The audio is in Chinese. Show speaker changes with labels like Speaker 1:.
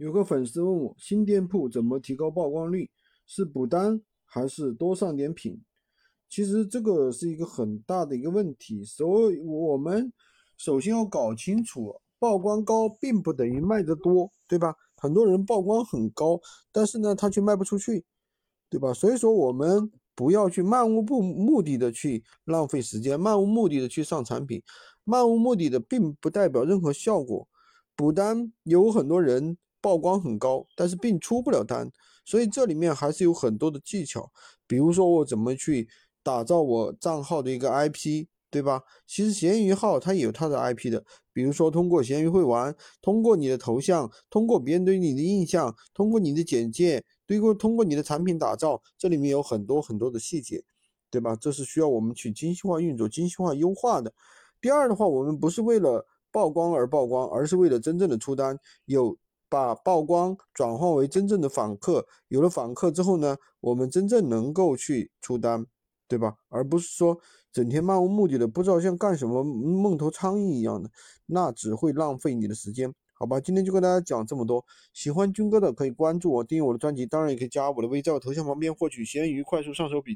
Speaker 1: 有个粉丝问我，新店铺怎么提高曝光率？是补单还是多上点品？其实这个是一个很大的一个问题，所以我们首先要搞清楚，曝光高并不等于卖得多，对吧？很多人曝光很高，但是呢，他却卖不出去，对吧？所以说我们不要去漫无不目的的去浪费时间，漫无目的的去上产品，漫无目的的并不代表任何效果。补单有很多人。曝光很高，但是并出不了单，所以这里面还是有很多的技巧。比如说我怎么去打造我账号的一个 IP，对吧？其实闲鱼号它也有它的 IP 的，比如说通过闲鱼会玩，通过你的头像，通过别人对你的印象，通过你的简介，对过通过你的产品打造，这里面有很多很多的细节，对吧？这是需要我们去精细化运作、精细化优化的。第二的话，我们不是为了曝光而曝光，而是为了真正的出单有。把曝光转换为真正的访客，有了访客之后呢，我们真正能够去出单，对吧？而不是说整天漫无目的的，不知道像干什么梦头苍蝇一样的，那只会浪费你的时间，好吧？今天就跟大家讲这么多，喜欢军哥的可以关注我，订阅我的专辑，当然也可以加我的微，在我头像旁边获取闲鱼快速上手笔。